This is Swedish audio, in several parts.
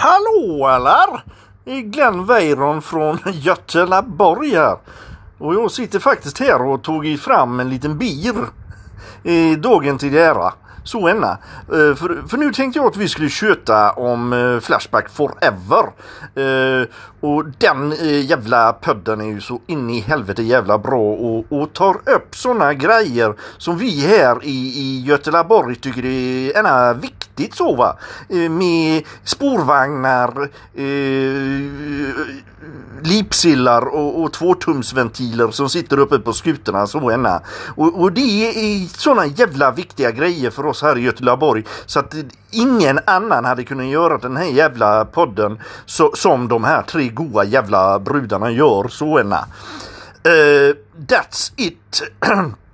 Hallå eller? Det är Glenn Weiron från Götelaborg här. Och jag sitter faktiskt här och tog fram en liten bir. I dagen till ära. Så enna. Eh, för, för nu tänkte jag att vi skulle köta om eh, Flashback Forever. Eh, och den jävla podden är ju så in i helvete jävla bra och, och tar upp såna grejer som vi här i, i Göteborg tycker är ena viktigt så va. Eh, med spårvagnar, eh, lipsillar och, och tvåtumsventiler som sitter uppe på skutorna så ena. Och, och det är sådana jävla viktiga grejer för oss här i Göteborg så att ingen annan hade kunnat göra den här jävla podden så, som de här tre goa jävla brudarna gör så ena. Uh, eh, that's it.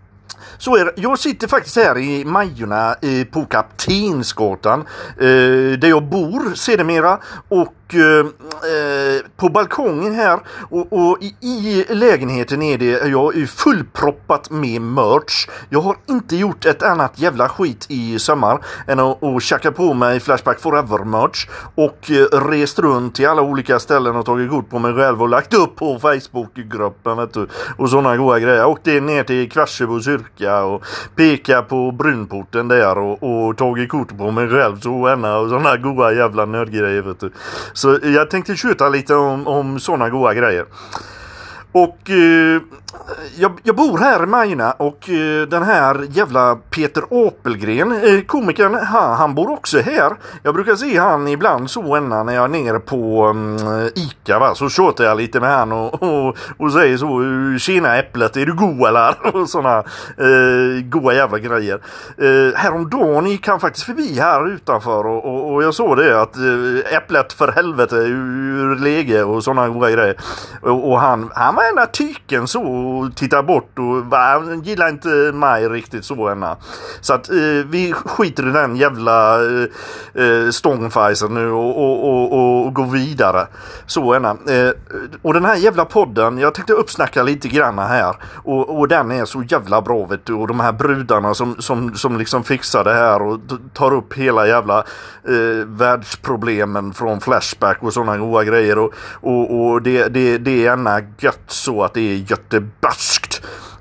Så är det. Jag sitter faktiskt här i Majorna på Kaptensgatan eh, där jag bor sedermera och och eh, eh, på balkongen här och, och i, i, lägenheten är det jag är fullproppat med merch. Jag har inte gjort ett annat jävla skit i sommar än att, att tjacka på mig Flashback Forever merch och eh, rest runt till alla olika ställen och tagit kort på mig själv och lagt upp på Facebookgruppen vet du, och sådana goda grejer. Åkte ner till Kvarsebo kyrka och peka på Brunporten där och, och tagit kort på mig själv så och sådana goda jävla nödgrejer vet du. Så jag tänkte tjuta lite om, om sådana goda grejer. Och eh, jag, jag, bor här i Majorna och eh, den här jävla Peter Apelgren, eh, komikern, han, han, bor också här. Jag brukar se han ibland så när jag är nere på um, Ica va, så tjatar jag lite med han och, och, och säger så Tjena äpplet, är du god eller? Och sådana eh, goa jävla grejer. Eh, häromdagen gick han faktiskt förbi här utanför och, och, och jag såg det att eh, äpplet för helvete ur läge och sådana goa grejer. Och, och han, han var ena tyken så och tittar bort och va, gillar inte mig riktigt så ena. Så att eh, vi skiter i den jävla eh, eh stångfajsen nu och, och, och, och, går vidare. Så ena. Eh, och den här jävla podden, jag tänkte uppsnacka lite grann här. Och, och den är så jävla bra vet du. Och de här brudarna som, som, som liksom fixar det här och tar upp hela jävla eh, världsproblemen från Flashback och sådana goa grejer. Och, och, och det, det, det är ena gött så att det är göteborgskt.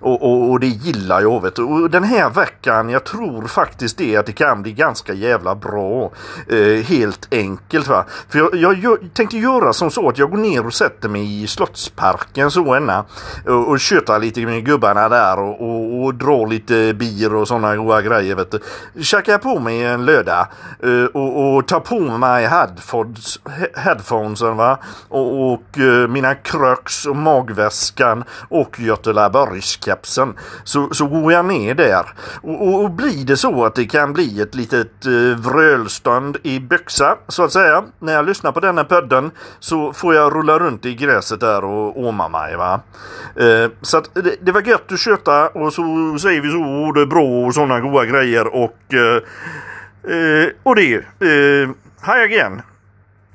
Och, och, och, det gillar jag vet. Och den här veckan, jag tror faktiskt det att det kan bli ganska jävla bra. Eh, helt enkelt va. För jag, jag, jag, tänkte göra som så att jag går ner och sätter mig i Slottsparken så eh, ena. Och, och köta lite med gubbarna där och, och, och dra lite bier och sådana goda grejer vet du. Käkar på mig en löda eh, och, och tar på mig headphones, headphonesen va. Och, och eh, mina kröks och magväskan och Göteborgska kepsen så, så går jag ner där. Och, och, och blir det så att det kan bli ett litet eh, vrölstånd i byxa så att säga. När jag lyssnar på denna podden så får jag rulla runt i gräset där och åma mig va. Eh, så att det, det var gött att köta och så säger vi så och det är bra och sådana goda grejer och eh, eh och det. Eh, hej again.